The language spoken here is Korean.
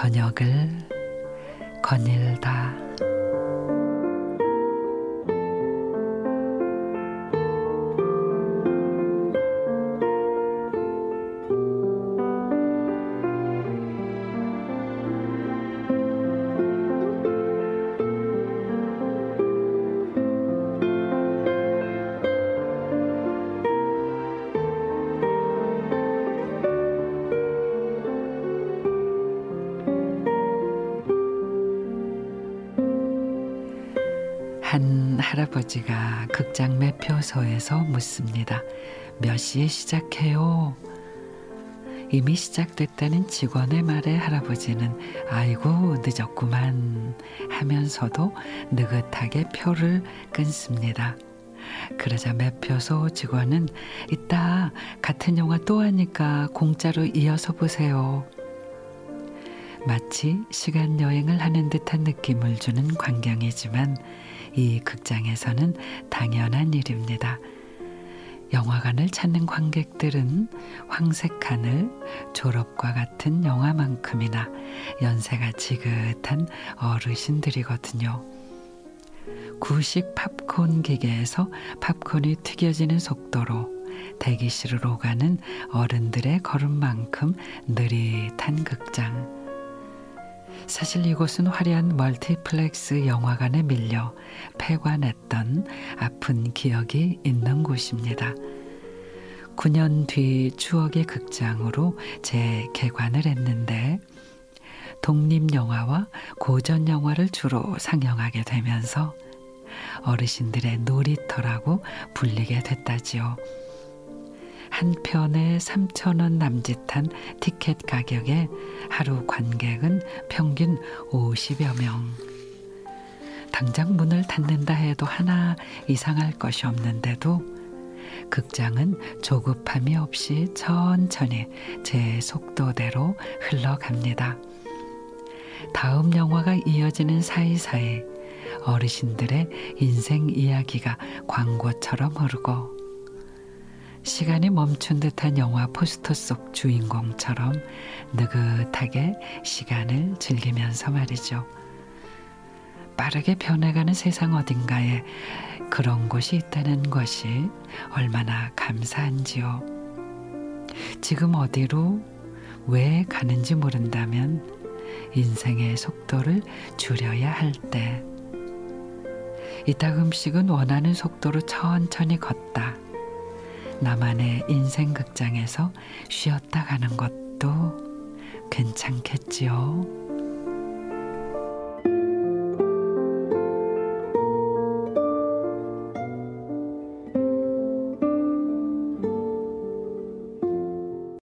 저녁을 거닐다. 한 할아버지가 극장 매표소에서 묻습니다. 몇 시에 시작해요? 이미 시작됐다는 직원의 말에 할아버지는 아이고 늦었구만 하면서도 느긋하게 표를 끊습니다. 그러자 매표소 직원은 이따 같은 영화 또 하니까 공짜로 이어서 보세요. 마치 시간 여행을 하는 듯한 느낌을 주는 광경이지만 이 극장에서는 당연한 일입니다. 영화관을 찾는 관객들은 황색 하늘, 졸업과 같은 영화만큼이나 연세가 지긋한 어르신들이거든요. 구식 팝콘 기계에서 팝콘이 튀겨지는 속도로 대기실로 가는 어른들의 걸음만큼 느릿한 극장. 사실 이곳은 화려한 멀티플렉스 영화관에 밀려 폐관했던 아픈 기억이 있는 곳입니다. 9년 뒤 추억의 극장으로 재개관을 했는데 독립영화와 고전영화를 주로 상영하게 되면서 어르신들의 놀이터라고 불리게 됐다지요. 한 편에 3천 원 남짓한 티켓 가격에 하루 관객은 평균 50여 명. 당장 문을 닫는다 해도 하나 이상할 것이 없는데도 극장은 조급함이 없이 천천히 제 속도대로 흘러갑니다. 다음 영화가 이어지는 사이사이 어르신들의 인생 이야기가 광고처럼 흐르고 시간이 멈춘 듯한 영화 포스터 속 주인공처럼 느긋하게 시간을 즐기면서 말이죠. 빠르게 변해가는 세상 어딘가에 그런 곳이 있다는 것이 얼마나 감사한지요. 지금 어디로 왜 가는지 모른다면 인생의 속도를 줄여야 할 때, 이따금씩은 원하는 속도로 천천히 걷다. 나만의 인생 극장에서 쉬었다 가는 것도 괜찮겠지요.